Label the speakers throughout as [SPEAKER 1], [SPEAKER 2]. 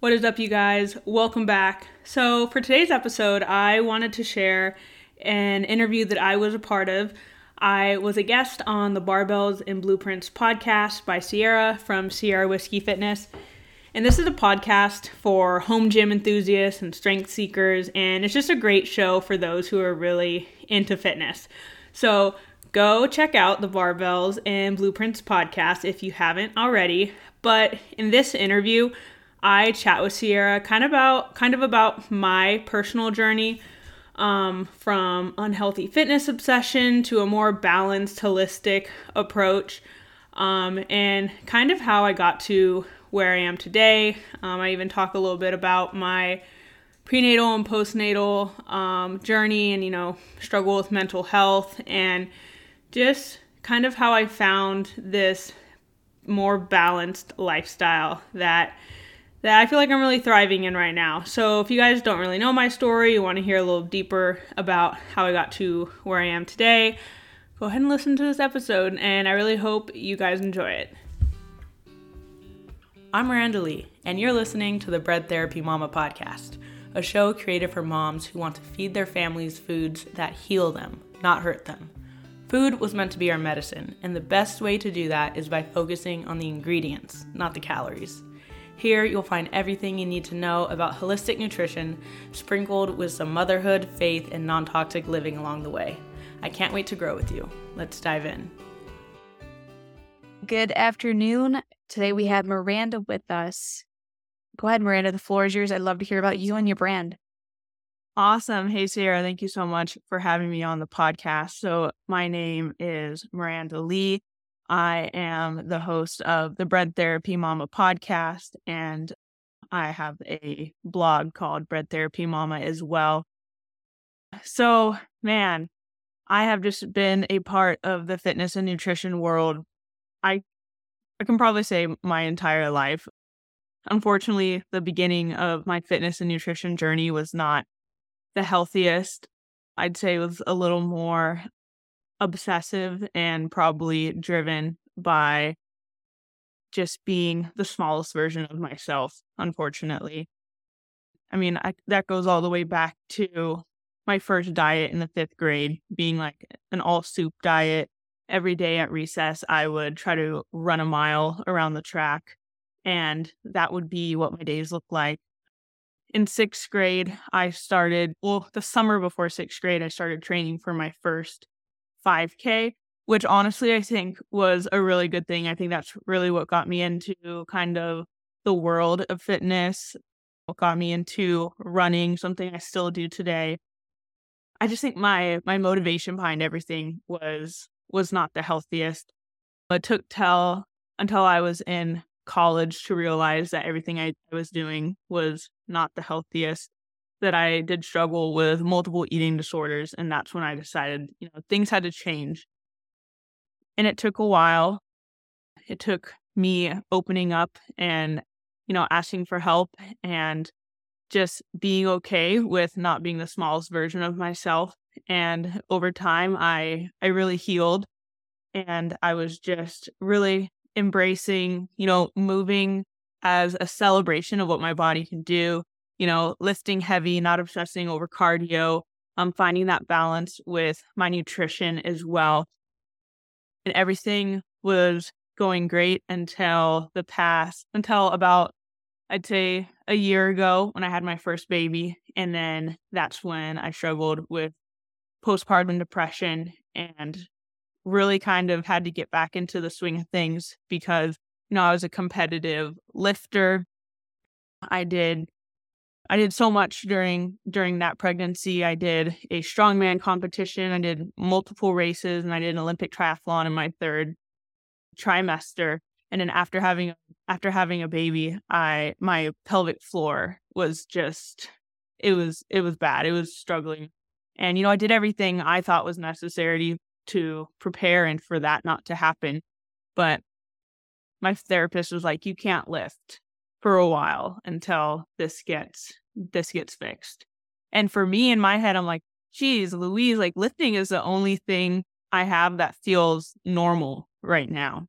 [SPEAKER 1] What is up, you guys? Welcome back. So, for today's episode, I wanted to share an interview that I was a part of. I was a guest on the Barbells and Blueprints podcast by Sierra from Sierra Whiskey Fitness. And this is a podcast for home gym enthusiasts and strength seekers, and it's just a great show for those who are really into fitness. So, go check out the Barbells and Blueprints podcast if you haven't already. But in this interview, I chat with Sierra kind of about kind of about my personal journey um, from unhealthy fitness obsession to a more balanced, holistic approach, um, and kind of how I got to where I am today. Um, I even talk a little bit about my prenatal and postnatal um, journey and you know struggle with mental health and just kind of how I found this more balanced lifestyle that that I feel like I'm really thriving in right now. So, if you guys don't really know my story, you want to hear a little deeper about how I got to where I am today, go ahead and listen to this episode, and I really hope you guys enjoy it. I'm Miranda Lee, and you're listening to the Bread Therapy Mama podcast, a show created for moms who want to feed their families foods that heal them, not hurt them. Food was meant to be our medicine, and the best way to do that is by focusing on the ingredients, not the calories. Here, you'll find everything you need to know about holistic nutrition, sprinkled with some motherhood, faith, and non toxic living along the way. I can't wait to grow with you. Let's dive in.
[SPEAKER 2] Good afternoon. Today we have Miranda with us. Go ahead, Miranda. The floor is yours. I'd love to hear about you and your brand.
[SPEAKER 1] Awesome. Hey, Sierra. Thank you so much for having me on the podcast. So, my name is Miranda Lee. I am the host of the Bread Therapy Mama podcast, and I have a blog called Bread Therapy Mama as well. So, man, I have just been a part of the fitness and nutrition world. I I can probably say my entire life. Unfortunately, the beginning of my fitness and nutrition journey was not the healthiest. I'd say it was a little more obsessive and probably driven by just being the smallest version of myself, unfortunately. I mean, I, that goes all the way back to my first diet in the fifth grade, being like an all soup diet. Every day at recess, I would try to run a mile around the track, and that would be what my days looked like. In sixth grade, I started, well, the summer before sixth grade, I started training for my first 5K, which honestly I think was a really good thing. I think that's really what got me into kind of the world of fitness, what got me into running, something I still do today. I just think my my motivation behind everything was was not the healthiest. It took till until I was in college to realize that everything I was doing was not the healthiest that I did struggle with multiple eating disorders. And that's when I decided, you know, things had to change. And it took a while. It took me opening up and, you know, asking for help and just being okay with not being the smallest version of myself. And over time, I, I really healed and I was just really embracing, you know, moving as a celebration of what my body can do you know, lifting heavy, not obsessing over cardio. I'm finding that balance with my nutrition as well. And everything was going great until the past, until about, I'd say, a year ago when I had my first baby. And then that's when I struggled with postpartum depression and really kind of had to get back into the swing of things because, you know, I was a competitive lifter. I did I did so much during during that pregnancy. I did a strongman competition. I did multiple races, and I did an Olympic triathlon in my third trimester. And then after having after having a baby, I my pelvic floor was just it was it was bad. It was struggling, and you know I did everything I thought was necessary to prepare and for that not to happen. But my therapist was like, "You can't lift." For a while until this gets this gets fixed. And for me in my head, I'm like, geez, Louise, like lifting is the only thing I have that feels normal right now.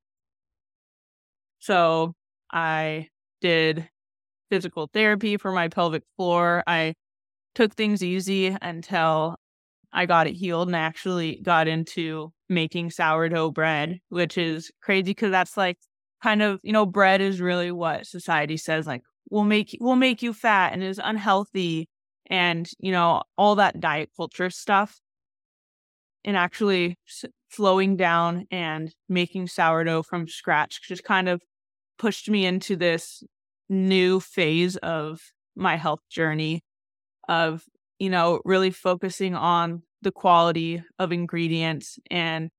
[SPEAKER 1] So I did physical therapy for my pelvic floor. I took things easy until I got it healed and actually got into making sourdough bread, which is crazy because that's like kind of, you know, bread is really what society says like will make will make you fat and is unhealthy and, you know, all that diet culture stuff. And actually slowing down and making sourdough from scratch just kind of pushed me into this new phase of my health journey of you know really focusing on the quality of ingredients and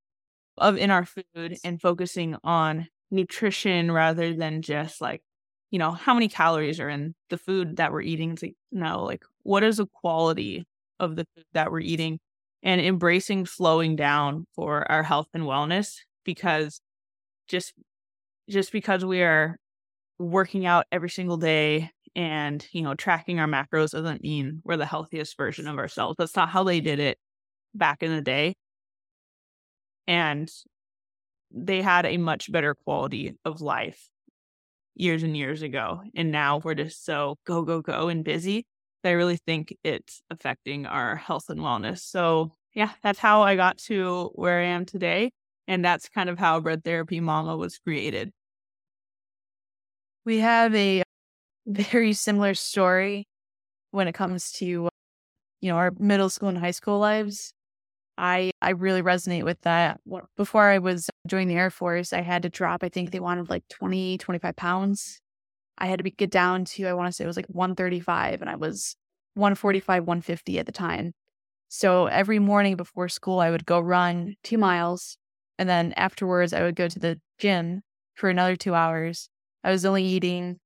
[SPEAKER 1] of in our food and focusing on nutrition rather than just like you know how many calories are in the food that we're eating like no like what is the quality of the food that we're eating and embracing slowing down for our health and wellness because just just because we are working out every single day and you know tracking our macros doesn't mean we're the healthiest version of ourselves. That's not how they did it back in the day. And they had a much better quality of life years and years ago and now we're just so go go go and busy that i really think it's affecting our health and wellness so yeah that's how i got to where i am today and that's kind of how bread therapy mama was created
[SPEAKER 2] we have a very similar story when it comes to, you know, our middle school and high school lives. I I really resonate with that. Before I was joining the Air Force, I had to drop, I think they wanted like 20, 25 pounds. I had to be, get down to, I want to say it was like 135 and I was 145, 150 at the time. So every morning before school, I would go run two miles. And then afterwards, I would go to the gym for another two hours. I was only eating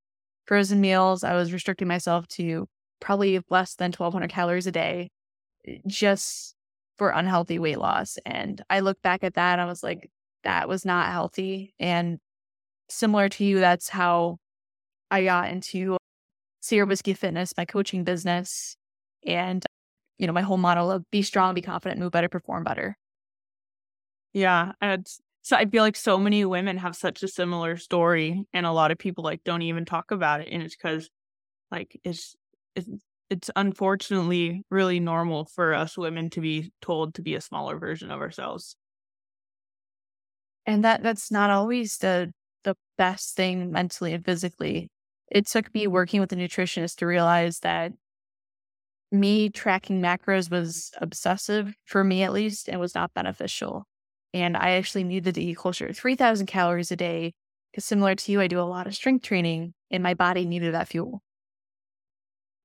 [SPEAKER 2] frozen meals. I was restricting myself to probably less than 1200 calories a day just for unhealthy weight loss. And I look back at that I was like, that was not healthy. And similar to you, that's how I got into Sierra Whiskey Fitness, my coaching business, and you know, my whole model of be strong, be confident, move better, perform better.
[SPEAKER 1] Yeah. So I feel like so many women have such a similar story, and a lot of people like don't even talk about it, and it's because like it's it's it's unfortunately really normal for us women to be told to be a smaller version of ourselves.
[SPEAKER 2] And that that's not always the the best thing mentally and physically. It took me working with a nutritionist to realize that me tracking macros was obsessive for me at least and was not beneficial. And I actually needed to eat closer to 3,000 calories a day because, similar to you, I do a lot of strength training and my body needed that fuel.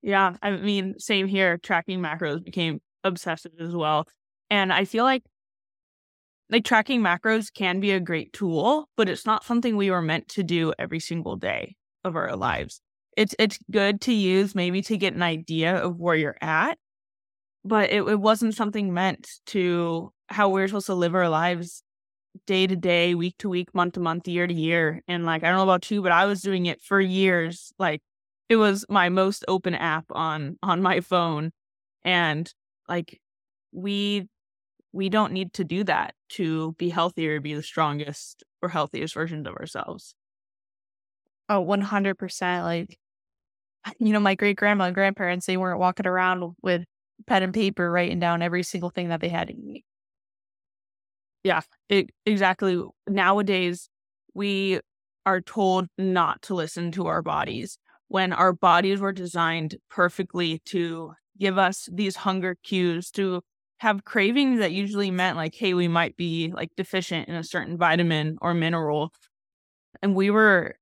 [SPEAKER 1] Yeah. I mean, same here. Tracking macros became obsessive as well. And I feel like like tracking macros can be a great tool, but it's not something we were meant to do every single day of our lives. It's it's good to use maybe to get an idea of where you're at, but it, it wasn't something meant to how we're supposed to live our lives day to day, week to week, month to month, year to year. And like, I don't know about you, but I was doing it for years. Like, it was my most open app on on my phone, and like, we we don't need to do that to be healthier, be the strongest or healthiest versions of ourselves.
[SPEAKER 2] Oh, 100%. Like, you know, my great grandma and grandparents, they weren't walking around with pen and paper writing down every single thing that they had to eat.
[SPEAKER 1] Yeah, it, exactly. Nowadays, we are told not to listen to our bodies when our bodies were designed perfectly to give us these hunger cues to have cravings that usually meant like hey we might be like deficient in a certain vitamin or mineral and we were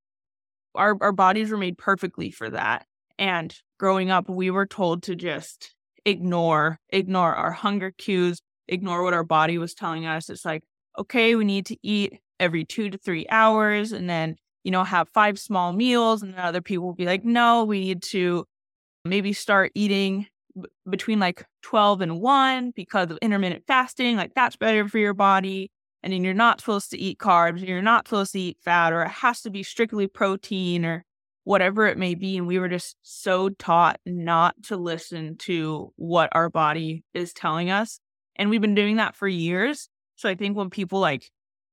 [SPEAKER 1] our our bodies were made perfectly for that and growing up we were told to just ignore ignore our hunger cues ignore what our body was telling us. It's like, okay, we need to eat every two to three hours and then, you know, have five small meals. And other people will be like, no, we need to maybe start eating b- between like 12 and 1 because of intermittent fasting. Like that's better for your body. And then you're not supposed to eat carbs, you're not supposed to eat fat, or it has to be strictly protein or whatever it may be. And we were just so taught not to listen to what our body is telling us. And we've been doing that for years. So I think when people like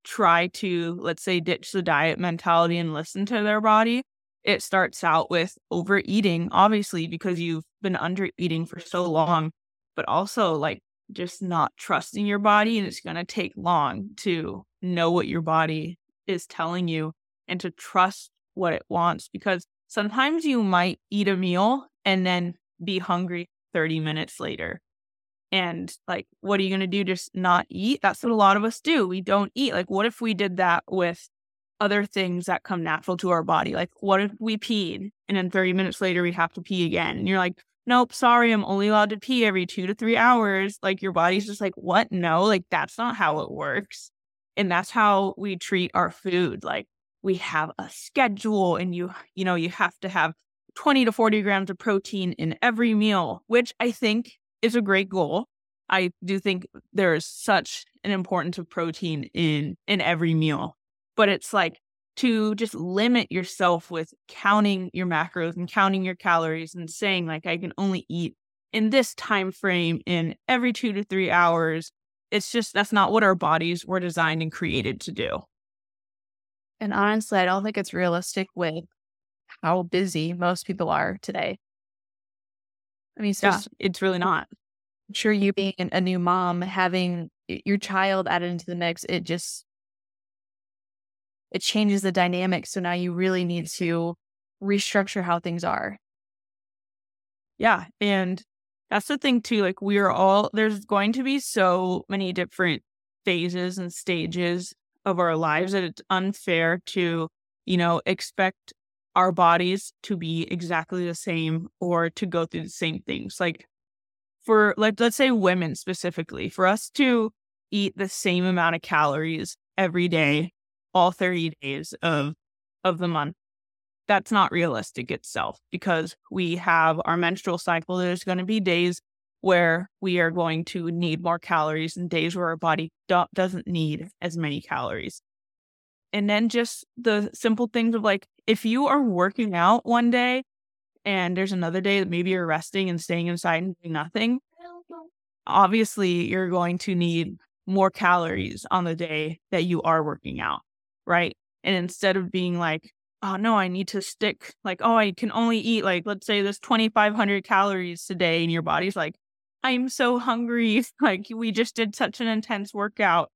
[SPEAKER 1] try to, let's say, ditch the diet mentality and listen to their body, it starts out with overeating, obviously, because you've been under eating for so long, but also like just not trusting your body. And it's going to take long to know what your body is telling you and to trust what it wants because sometimes you might eat a meal and then be hungry 30 minutes later. And like, what are you going to do? Just not eat? That's what a lot of us do. We don't eat. Like, what if we did that with other things that come natural to our body. Like, what if we peed and then 30 minutes later we have to pee again? And you're like, nope, sorry, I'm only allowed to pee every two to three hours. Like, your body's just like, what? No, like, that's not how it works. And that's how we treat our food. Like, we have a schedule and you, you know, you have to have 20 to 40 grams of protein in every meal, which I think is a great goal. I do think there is such an importance of protein in in every meal but it's like to just limit yourself with counting your macros and counting your calories and saying like I can only eat in this time frame in every 2 to 3 hours. It's just that's not what our bodies were designed and created to do.
[SPEAKER 2] And honestly, I don't think it's realistic with how busy most people are today.
[SPEAKER 1] I mean, yeah, it's really not.
[SPEAKER 2] I'm sure you being a new mom, having your child added into the mix, it just it changes the dynamic. So now you really need to restructure how things are.
[SPEAKER 1] Yeah. And that's the thing too. Like we are all, there's going to be so many different phases and stages of our lives that it's unfair to, you know, expect our bodies to be exactly the same or to go through the same things. Like for like let's say women specifically, for us to eat the same amount of calories every day all 30 days of of the month that's not realistic itself because we have our menstrual cycle there's going to be days where we are going to need more calories and days where our body do- doesn't need as many calories and then just the simple things of like if you are working out one day and there's another day that maybe you're resting and staying inside and doing nothing obviously you're going to need more calories on the day that you are working out right? And instead of being like, oh no, I need to stick, like, oh, I can only eat, like, let's say there's 2,500 calories today, and your body's like, I'm so hungry. like, we just did such an intense workout.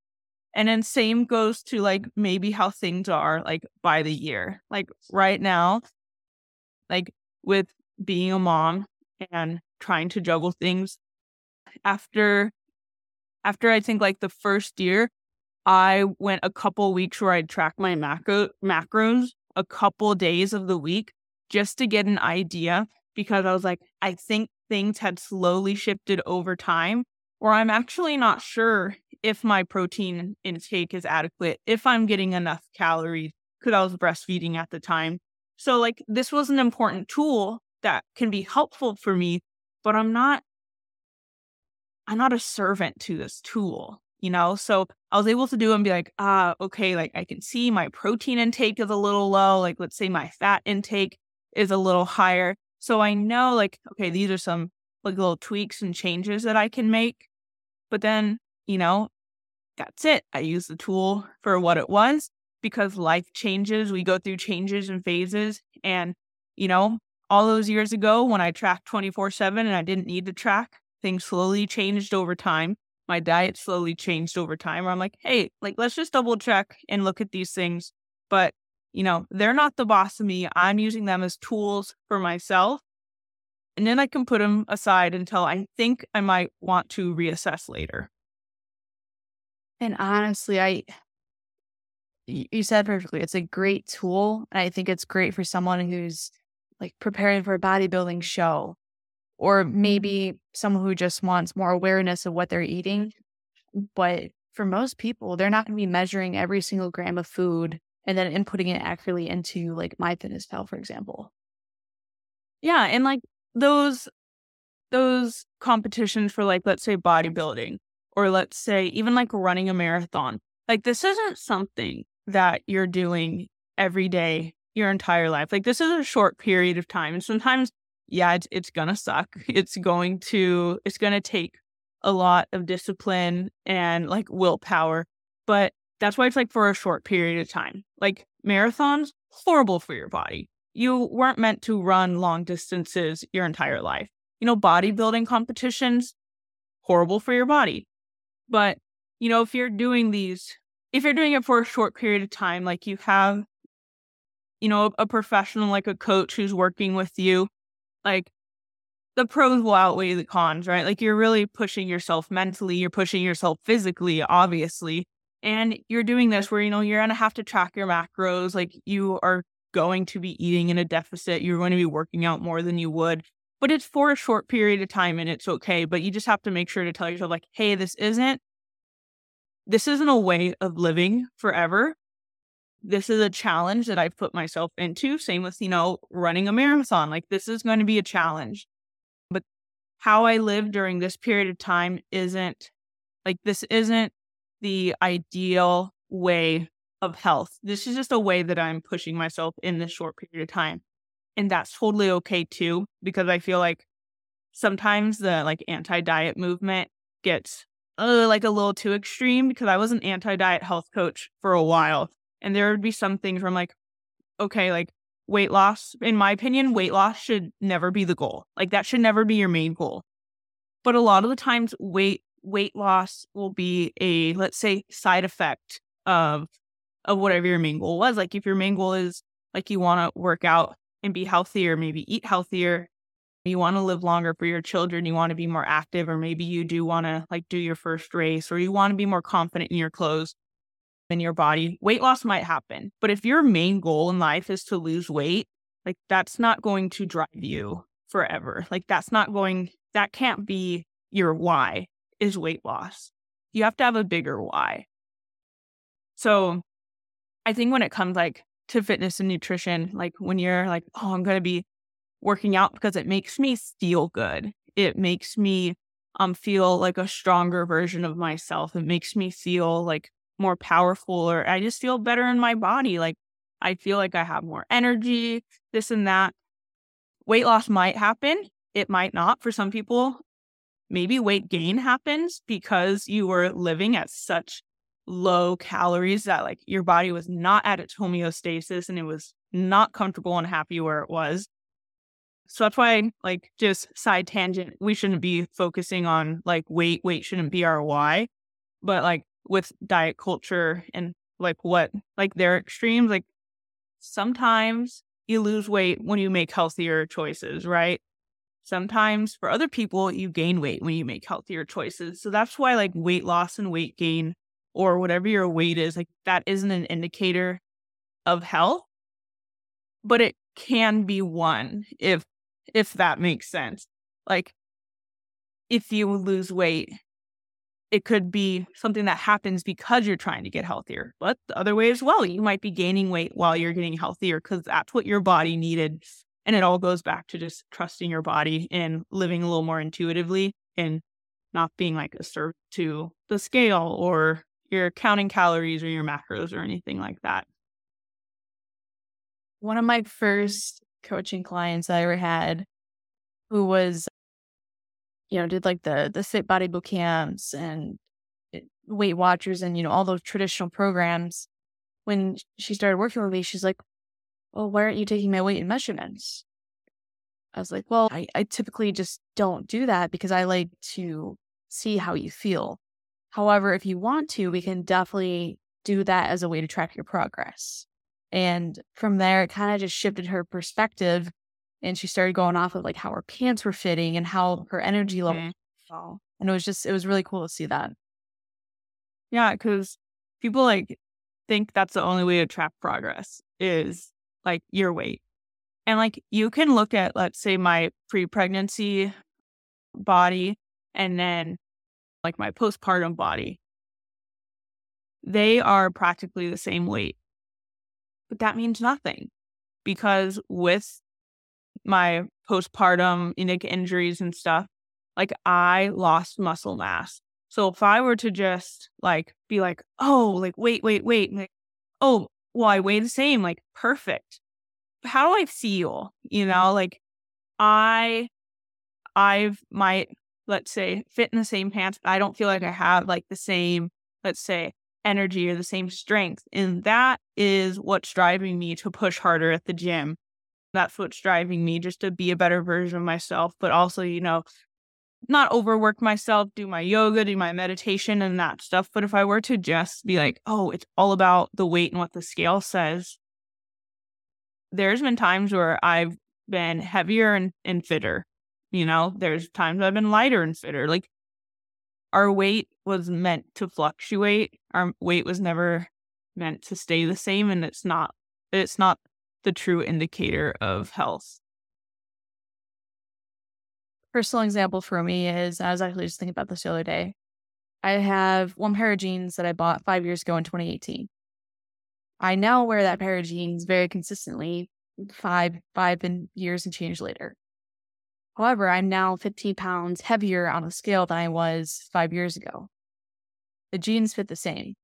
[SPEAKER 1] And then same goes to like maybe how things are like by the year. Like right now, like with being a mom and trying to juggle things after after I think like the first year, I went a couple weeks where I'd track my macro macros a couple days of the week just to get an idea because I was like, I think things had slowly shifted over time, or I'm actually not sure if my protein intake is adequate, if I'm getting enough calories, because I was breastfeeding at the time. So, like, this was an important tool that can be helpful for me, but I'm not. I'm not a servant to this tool you know? So I was able to do and be like, ah, okay, like I can see my protein intake is a little low. Like, let's say my fat intake is a little higher. So I know, like, okay, these are some like little tweaks and changes that I can make. But then, you know, that's it. I use the tool for what it was because life changes. We go through changes and phases. And, you know, all those years ago when I tracked 24 7 and I didn't need to track, things slowly changed over time my diet slowly changed over time where I'm like, hey, like let's just double check and look at these things. But, you know, they're not the boss of me. I'm using them as tools for myself. And then I can put them aside until I think I might want to reassess later.
[SPEAKER 2] And honestly, I you said perfectly. It's a great tool. And I think it's great for someone who's like preparing for a bodybuilding show or mm-hmm. maybe someone who just wants more awareness of what they're eating. But for most people, they're not going to be measuring every single gram of food and then inputting it accurately into like MyFitnessPal, for example.
[SPEAKER 1] Yeah, and like those those competitions for like let's say bodybuilding or let's say even like running a marathon. Like this isn't something that you're doing every day your entire life. Like this is a short period of time. And sometimes yeah, it's, it's gonna suck. It's going to, it's gonna take a lot of discipline and like willpower, but that's why it's like for a short period of time. Like marathons, horrible for your body. you weren't meant to run long distances your entire life. You know, bodybuilding competitions, horrible for your body. But, you know, if you're doing these, if you're doing it for a short period of time, like you have, you know, a professional like a coach who's working with you, like the pros will outweigh the cons, right? Like you're really pushing yourself mentally, you're pushing yourself physically, obviously. And you're doing this where, you know, you're going to have to track your macros. Like you are going to be eating in a deficit. You're going to be working out more than you would, but it's for a short period of time and it's okay. But you just have to make sure to tell yourself, like, hey, this isn't, this isn't a way of living forever. This is a challenge that I've put myself into. Same with, you know, running a marathon. Like, this is going to be a challenge. But how I live during this period of time isn't like, this isn't the ideal way of health. This is just a way that I'm pushing myself in this short period of time. And that's totally okay too, because I feel like sometimes the like anti diet movement gets uh, like a little too extreme because I was an anti diet health coach for a while. And there would be some things where I'm like, okay, like weight loss, in my opinion, weight loss should never be the goal. Like that should never be your main goal. But a lot of the times weight weight loss will be a let's say side effect of of whatever your main goal was. Like if your main goal is like you want to work out and be healthier, maybe eat healthier, you want to live longer for your children, you want to be more active, or maybe you do want to like do your first race, or you want to be more confident in your clothes in your body, weight loss might happen. But if your main goal in life is to lose weight, like that's not going to drive you forever. Like that's not going, that can't be your why is weight loss. You have to have a bigger why. So I think when it comes like to fitness and nutrition, like when you're like, oh, I'm going to be working out because it makes me feel good. It makes me um feel like a stronger version of myself. It makes me feel like more powerful or I just feel better in my body. Like I feel like I have more energy, this and that. Weight loss might happen. It might not for some people. Maybe weight gain happens because you were living at such low calories that like your body was not at its homeostasis and it was not comfortable and happy where it was. So that's why, like, just side tangent, we shouldn't be focusing on like weight. Weight shouldn't be our why. But like with diet culture and like what, like their extremes, like sometimes you lose weight when you make healthier choices, right? Sometimes for other people, you gain weight when you make healthier choices. So that's why like weight loss and weight gain or whatever your weight is, like that isn't an indicator of health, but it can be one if if that makes sense. Like if you lose weight, it could be something that happens because you're trying to get healthier. But the other way as well, you might be gaining weight while you're getting healthier because that's what your body needed. And it all goes back to just trusting your body and living a little more intuitively and not being like a servant to the scale or you're counting calories or your macros or anything like that.
[SPEAKER 2] One of my first coaching clients I ever had who was you know did like the the fit body boot camps and eh, weight watchers and you know all those traditional programs when she started working with me she's like well why aren't you taking my weight and measurements i was like well I, I typically just don't do that because i like to see how you feel However, if you want to, we can definitely do that as a way to track your progress. And from there, it kind of just shifted her perspective. And she started going off of like how her pants were fitting and how her energy level. Mm-hmm. And it was just, it was really cool to see that.
[SPEAKER 1] Yeah. Cause people like think that's the only way to track progress is like your weight. And like you can look at, let's say, my pre pregnancy body and then like my postpartum body, they are practically the same weight. But that means nothing because with my postpartum neck injuries and stuff, like I lost muscle mass. So if I were to just like be like, oh, like wait, wait, wait, like, oh, well, I weigh the same, like perfect. How do I feel? You know, mm-hmm. like I I've my let's say, fit in the same pants, but I don't feel like I have like the same, let's say, energy or the same strength. And that is what's driving me to push harder at the gym. That's what's driving me just to be a better version of myself, but also, you know, not overwork myself, do my yoga, do my meditation and that stuff. But if I were to just be like, oh, it's all about the weight and what the scale says, there's been times where I've been heavier and, and fitter. You know, there's times I've been lighter and fitter. Like our weight was meant to fluctuate. Our weight was never meant to stay the same. And it's not, it's not the true indicator of health.
[SPEAKER 2] Personal example for me is I was actually just thinking about this the other day. I have one pair of jeans that I bought five years ago in 2018. I now wear that pair of jeans very consistently five five and years and change later. However, I'm now 15 pounds heavier on a scale than I was five years ago. The jeans fit the same.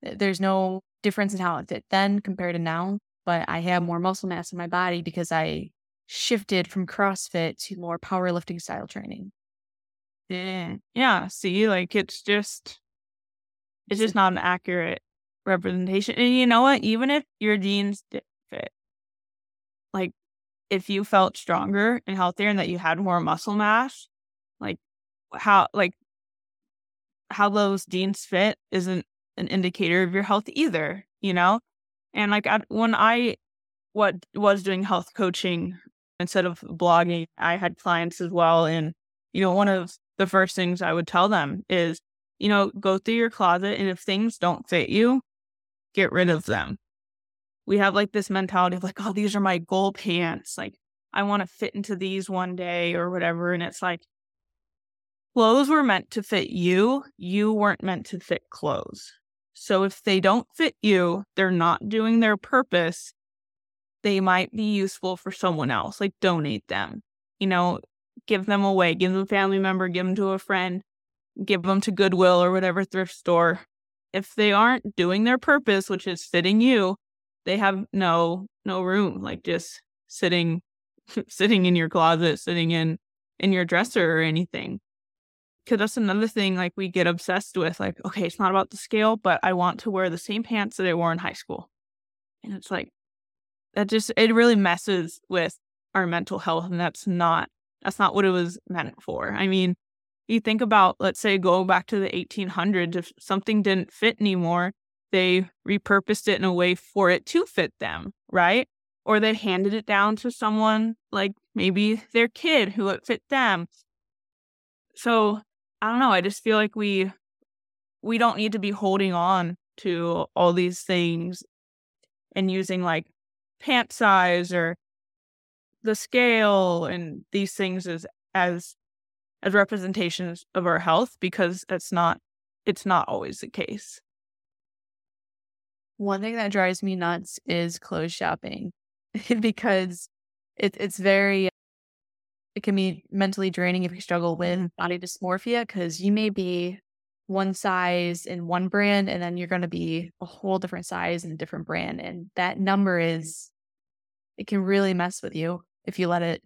[SPEAKER 2] There's no difference in how it fit then compared to now, but I have more muscle mass in my body because I shifted from CrossFit to more powerlifting style training.
[SPEAKER 1] Yeah. Yeah. See, like it's just it's just not an accurate representation. And you know what? Even if your jeans did fit, if you felt stronger and healthier and that you had more muscle mass, like how like how those jeans fit isn't an indicator of your health either, you know? And like when I what was doing health coaching instead of blogging, I had clients as well and you know, one of the first things I would tell them is, you know, go through your closet and if things don't fit you, get rid of them. We have like this mentality of like, oh, these are my goal pants. Like, I want to fit into these one day or whatever. And it's like, clothes were meant to fit you. You weren't meant to fit clothes. So if they don't fit you, they're not doing their purpose. They might be useful for someone else, like donate them, you know, give them away, give them a family member, give them to a friend, give them to Goodwill or whatever thrift store if they aren't doing their purpose, which is fitting you, they have no no room. Like just sitting sitting in your closet, sitting in in your dresser or anything. Cause that's another thing like we get obsessed with. Like, okay, it's not about the scale, but I want to wear the same pants that I wore in high school. And it's like that just it really messes with our mental health and that's not that's not what it was meant for. I mean, you think about, let's say, go back to the 1800s, if something didn't fit anymore, they repurposed it in a way for it to fit them, right? Or they handed it down to someone like maybe their kid who it fit them. So I don't know. I just feel like we we don't need to be holding on to all these things and using like pant size or the scale and these things as as as representations of our health because it's not it's not always the case.
[SPEAKER 2] One thing that drives me nuts is clothes shopping because it, it's very it can be mentally draining if you struggle with body dysmorphia because you may be one size in one brand and then you're going to be a whole different size in a different brand and that number is it can really mess with you if you let it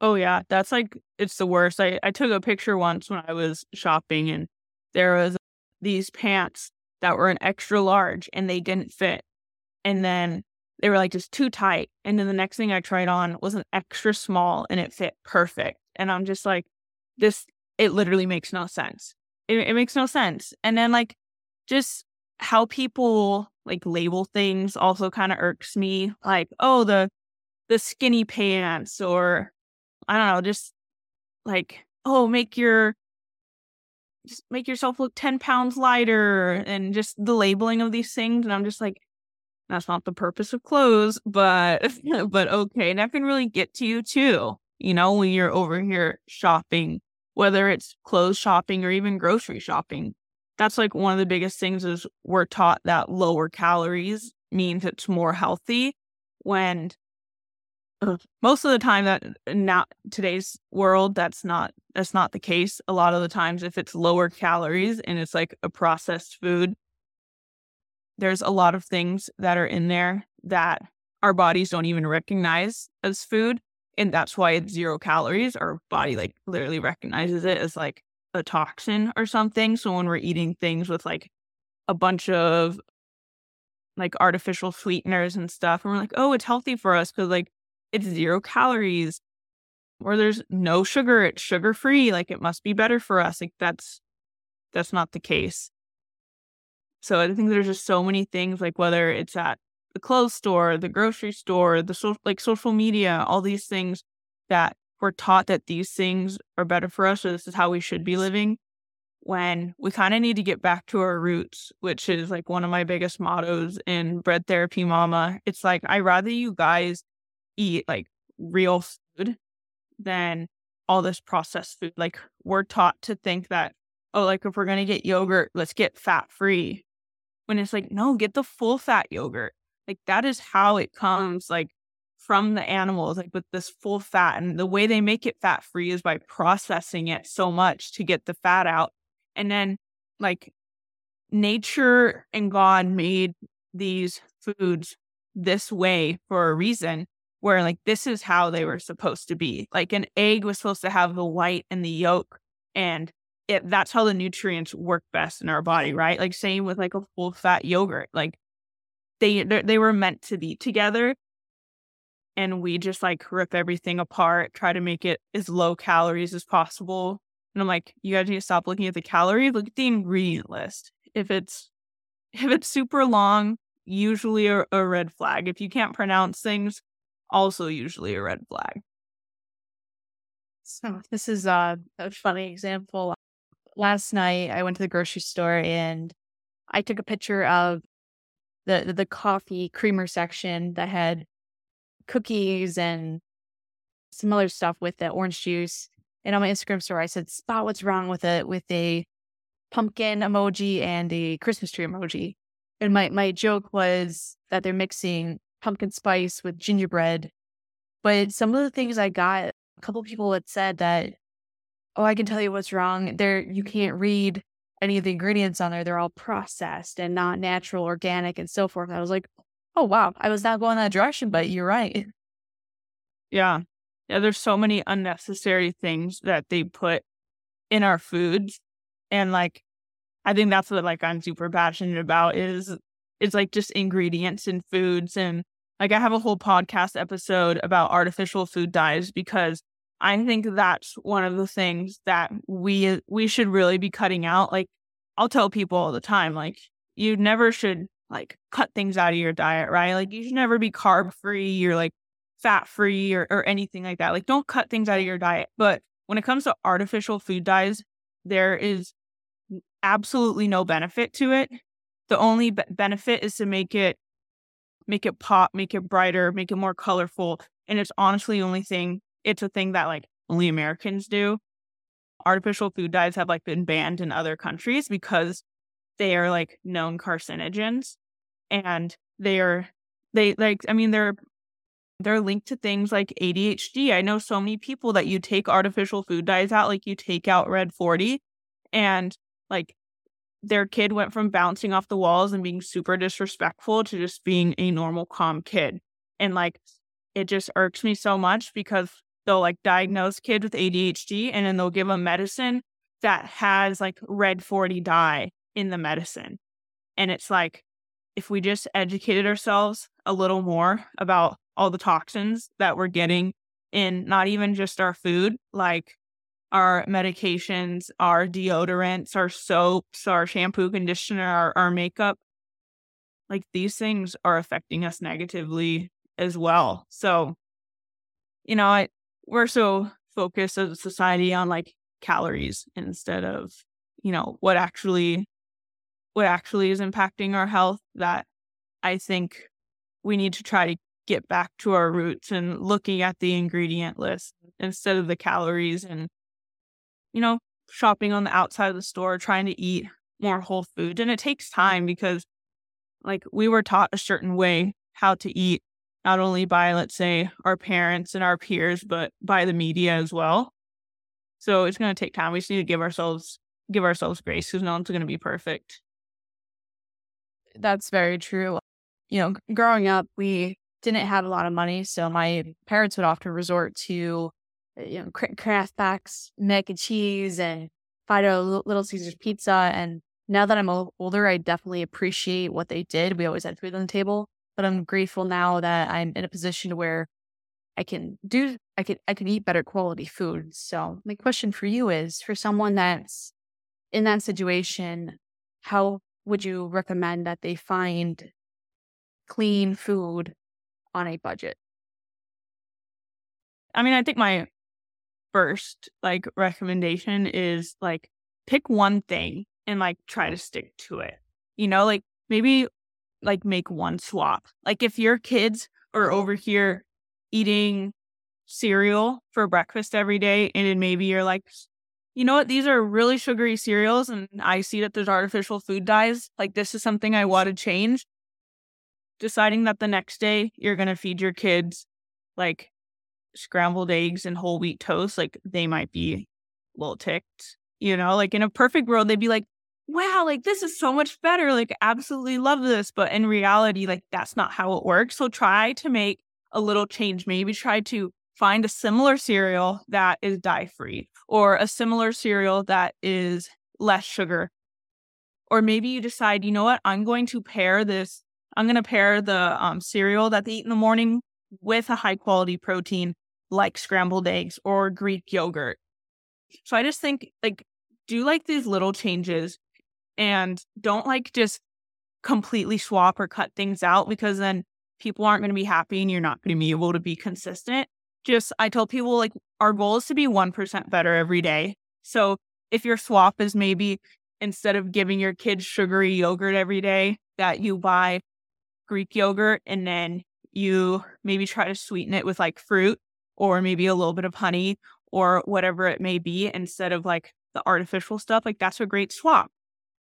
[SPEAKER 1] Oh yeah, that's like it's the worst. I I took a picture once when I was shopping and there was these pants that were an extra large and they didn't fit. And then they were like just too tight. And then the next thing I tried on was an extra small and it fit perfect. And I'm just like, this, it literally makes no sense. It, it makes no sense. And then like just how people like label things also kind of irks me. Like, oh, the, the skinny pants or I don't know, just like, oh, make your make yourself look 10 pounds lighter and just the labeling of these things. And I'm just like, that's not the purpose of clothes, but but okay. And that can really get to you too, you know, when you're over here shopping, whether it's clothes shopping or even grocery shopping. That's like one of the biggest things is we're taught that lower calories means it's more healthy when most of the time that uh, now today's world that's not that's not the case. A lot of the times if it's lower calories and it's like a processed food there's a lot of things that are in there that our bodies don't even recognize as food and that's why it's zero calories. Our body like literally recognizes it as like a toxin or something. So when we're eating things with like a bunch of like artificial sweeteners and stuff. And we're like, oh, it's healthy for us because like it's zero calories or there's no sugar, it's sugar free. Like it must be better for us. Like that's that's not the case. So I think there's just so many things like whether it's at the clothes store, the grocery store, the so, like social media, all these things that we're taught that these things are better for us or this is how we should be living when we kind of need to get back to our roots, which is like one of my biggest mottos in Bread Therapy Mama. It's like, I rather you guys eat like real food than all this processed food. Like, we're taught to think that, oh, like if we're going to get yogurt, let's get fat free. When it's like, no, get the full fat yogurt. Like, that is how it comes, like, from the animals, like with this full fat. And the way they make it fat free is by processing it so much to get the fat out and then, like, nature and God made these foods this way for a reason, where, like, this is how they were supposed to be. Like, an egg was supposed to have the white and the yolk, and it, that's how the nutrients work best in our body, right? Like, same with like a full fat yogurt. Like, they they were meant to be together and we just like rip everything apart try to make it as low calories as possible and I'm like, you guys need to stop looking at the calories. Look at the ingredient list. If it's if it's super long, usually a, a red flag. If you can't pronounce things, also usually a red flag.
[SPEAKER 2] So this is a, a funny example. Last night I went to the grocery store and I took a picture of the the coffee creamer section that had cookies and some other stuff with the orange juice. And on my Instagram story, I said, spot what's wrong with it with a pumpkin emoji and a Christmas tree emoji. And my, my joke was that they're mixing pumpkin spice with gingerbread. But some of the things I got, a couple people had said that, oh, I can tell you what's wrong. There, you can't read any of the ingredients on there. They're all processed and not natural, organic, and so forth. I was like, oh, wow, I was not going that direction, but you're right.
[SPEAKER 1] Yeah. Yeah, there's so many unnecessary things that they put in our foods. And like I think that's what like I'm super passionate about is it's like just ingredients in foods and like I have a whole podcast episode about artificial food dyes because I think that's one of the things that we we should really be cutting out. Like I'll tell people all the time like you never should like cut things out of your diet, right? Like you should never be carb free or like fat free or, or anything like that. Like, don't cut things out of your diet. But when it comes to artificial food dyes, there is absolutely no benefit to it. The only be- benefit is to make it make it pop, make it brighter, make it more colorful. And it's honestly the only thing, it's a thing that like only Americans do. Artificial food dyes have like been banned in other countries because they are like known carcinogens and they are they like I mean they're they're linked to things like ADHD. I know so many people that you take artificial food dyes out, like you take out Red 40, and like their kid went from bouncing off the walls and being super disrespectful to just being a normal, calm kid. And like it just irks me so much because they'll like diagnose kids with ADHD and then they'll give them medicine that has like Red 40 dye in the medicine. And it's like, if we just educated ourselves a little more about all the toxins that we're getting in not even just our food, like our medications, our deodorants, our soaps, our shampoo, conditioner, our, our makeup. Like these things are affecting us negatively as well. So, you know, I, we're so focused as a society on like calories instead of, you know, what actually what actually is impacting our health that I think we need to try to get back to our roots and looking at the ingredient list instead of the calories and, you know, shopping on the outside of the store, trying to eat more whole food. And it takes time because, like, we were taught a certain way how to eat, not only by, let's say, our parents and our peers, but by the media as well. So it's going to take time. We just need to give ourselves give ourselves grace because no one's going to be perfect.
[SPEAKER 2] That's very true. You know, growing up, we didn't have a lot of money, so my parents would often resort to Uh, you know Kraft packs Mac and cheese and Fido Little Caesars pizza, and now that I'm older, I definitely appreciate what they did. We always had food on the table, but I'm grateful now that I'm in a position where I can do, I can, I could eat better quality food. So my question for you is for someone that's in that situation, how would you recommend that they find clean food on a budget?
[SPEAKER 1] I mean, I think my first like recommendation is like pick one thing and like try to stick to it. You know, like maybe like make one swap. Like if your kids are over here eating cereal for breakfast every day and then maybe you're like you know what these are really sugary cereals and i see that there's artificial food dyes like this is something i want to change deciding that the next day you're going to feed your kids like scrambled eggs and whole wheat toast like they might be a little ticked you know like in a perfect world they'd be like wow, like this is so much better. Like, absolutely love this. But in reality, like that's not how it works. So try to make a little change. Maybe try to find a similar cereal that is dye free or a similar cereal that is less sugar. Or maybe you decide, you know what, I'm going to pair this, I'm going to pair the um, cereal that they eat in the morning with a high quality protein like scrambled eggs or Greek yogurt. So I just think like do like these little changes and don't like just completely swap or cut things out because then people aren't going to be happy and you're not going to be able to be consistent. Just, I told people like our goal is to be 1% better every day. So if your swap is maybe instead of giving your kids sugary yogurt every day, that you buy Greek yogurt and then you maybe try to sweeten it with like fruit or maybe a little bit of honey or whatever it may be instead of like the artificial stuff, like that's a great swap.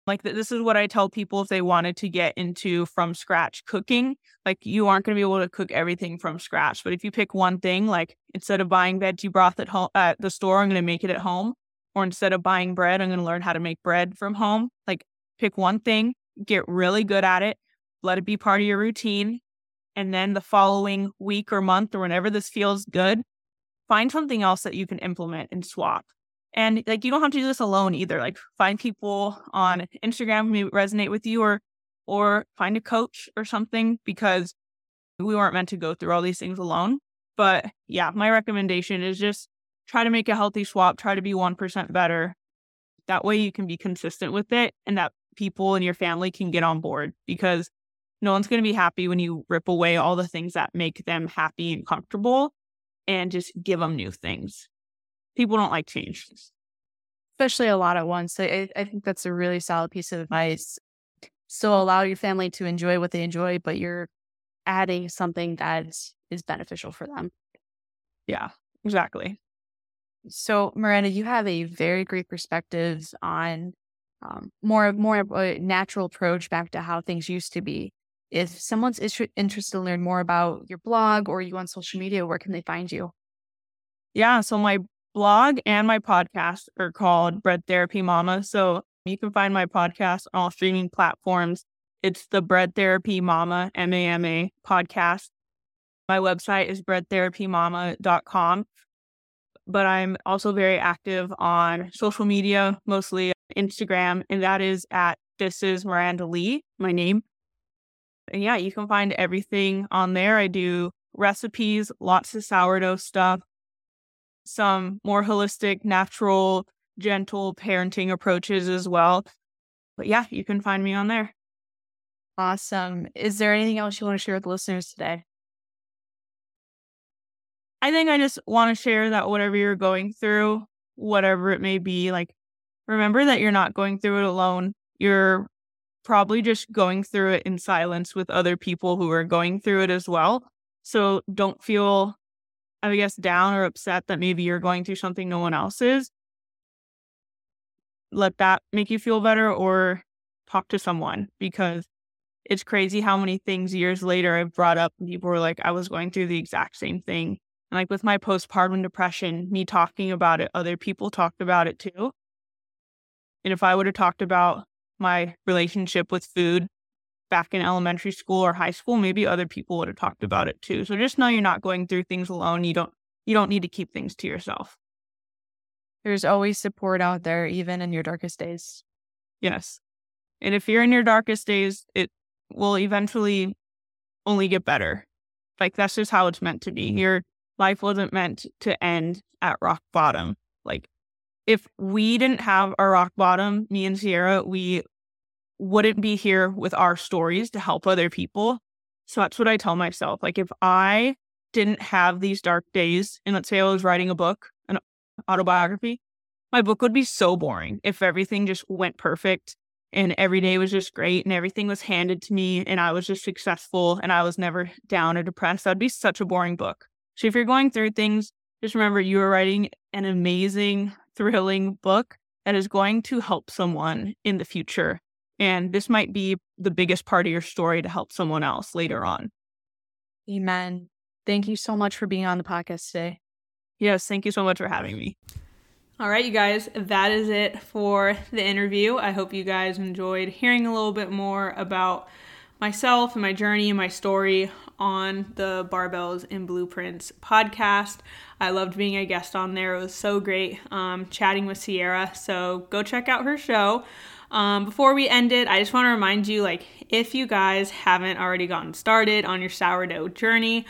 [SPEAKER 1] Like this is what I tell people if they wanted to get into from scratch cooking. Like you aren't going to be able to cook everything from scratch, but if you pick one thing, like instead of buying veggie broth at home at the store, I'm going to make it at home. Or instead of buying bread, I'm going to learn how to make bread from home. Like pick one thing, get really good at it, let it be part of your routine, and then the following week or month or whenever this feels good, find something else that you can implement and swap. And like you don't have to do this alone either. Like find people on Instagram who resonate with you or or find a coach or something because we weren't meant to go through all these things alone. But yeah, my recommendation is just try to make a healthy swap, try to be 1% better. That way you can be consistent with it and that people in your family can get on board because no one's going to be happy when you rip away all the things that make them happy and comfortable and just give them new things people don't like change.
[SPEAKER 2] Especially a lot at once. I, I think that's a really solid piece of advice. So allow your family to enjoy what they enjoy, but you're adding something that is beneficial for them.
[SPEAKER 1] Yeah, exactly.
[SPEAKER 2] So, Miranda, you have a very great perspective on um, more of more of a natural approach back to how things used to be. If someone's interested to learn more about your blog or you on social media, where can they find you?
[SPEAKER 1] Yeah, so my blog and my podcast are called Bread Therapy Mama. So you can find my podcast on all streaming platforms. It's the Bread Therapy Mama, M A M A podcast. My website is breadtherapymama.com. But I'm also very active on social media, mostly Instagram, and that is at This is Miranda Lee, my name. And yeah, you can find everything on there. I do recipes, lots of sourdough stuff, some more holistic, natural, gentle parenting approaches as well. But yeah, you can find me on there.
[SPEAKER 2] Awesome. Is there anything else you want to share with listeners today?
[SPEAKER 1] I think I just want to share that whatever you're going through, whatever it may be, like remember that you're not going through it alone. You're probably just going through it in silence with other people who are going through it as well. So don't feel I guess, down or upset that maybe you're going through something no one else is, let that make you feel better or talk to someone because it's crazy how many things years later I've brought up and people were like, I was going through the exact same thing. And like with my postpartum depression, me talking about it, other people talked about it too. And if I would have talked about my relationship with food back in elementary school or high school, maybe other people would have talked about it too. So just know you're not going through things alone. You don't you don't need to keep things to yourself.
[SPEAKER 2] There's always support out there, even in your darkest days.
[SPEAKER 1] Yes. And if you're in your darkest days, it will eventually only get better. Like that's just how it's meant to be. Mm-hmm. Your life wasn't meant to end at rock bottom. Like if we didn't have our rock bottom, me and Sierra, we wouldn't be here with our stories to help other people. So that's what I tell myself. Like if I didn't have these dark days, and let's say I was writing a book, an autobiography, my book would be so boring if everything just went perfect and every day was just great and everything was handed to me and I was just successful and I was never down or depressed. That'd be such a boring book. So if you're going through things, just remember you are writing an amazing, thrilling book that is going to help someone in the future. And this might be the biggest part of your story to help someone else later on.
[SPEAKER 2] Amen. Thank you so much for being on the podcast today.
[SPEAKER 1] Yes, thank you so much for having me. All right, you guys, that is it for the interview. I hope you guys enjoyed hearing a little bit more about myself and my journey and my story on the Barbells and Blueprints podcast. I loved being a guest on there. It was so great um, chatting with Sierra. So go check out her show. Um, before we end it, I just want to remind you like, if you guys haven't already gotten started on your sourdough journey,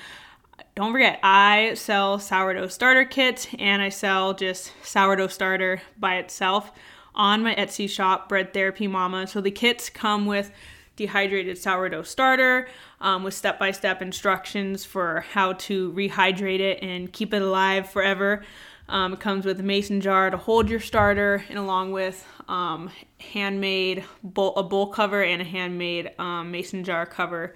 [SPEAKER 1] don't forget, I sell sourdough starter kits and I sell just sourdough starter by itself on my Etsy shop, Bread Therapy Mama. So the kits come with dehydrated sourdough starter um, with step by step instructions for how to rehydrate it and keep it alive forever. Um, it comes with a mason jar to hold your starter, and along with um, handmade bowl, a bowl cover and a handmade um, mason jar cover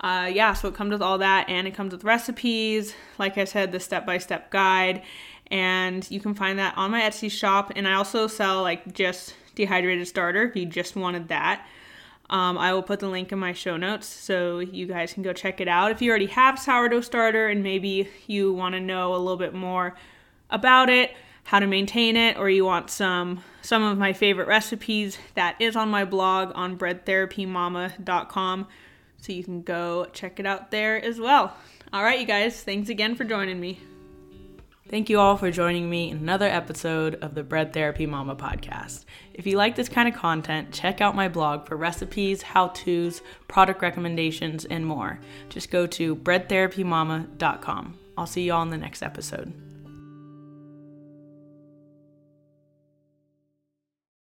[SPEAKER 1] uh, yeah, so it comes with all that and it comes with recipes, like I said, the step by step guide. And you can find that on my Etsy shop. And I also sell like just dehydrated starter if you just wanted that. Um, I will put the link in my show notes so you guys can go check it out. If you already have sourdough starter and maybe you want to know a little bit more about it, how to maintain it, or you want some some of my favorite recipes, that is on my blog on breadtherapymama.com so you can go check it out there as well. All right, you guys, thanks again for joining me. Thank you all for joining me in another episode of the Bread Therapy Mama podcast. If you like this kind of content, check out my blog for recipes, how to's, product recommendations, and more. Just go to breadtherapymama.com. I'll see you all in the next episode.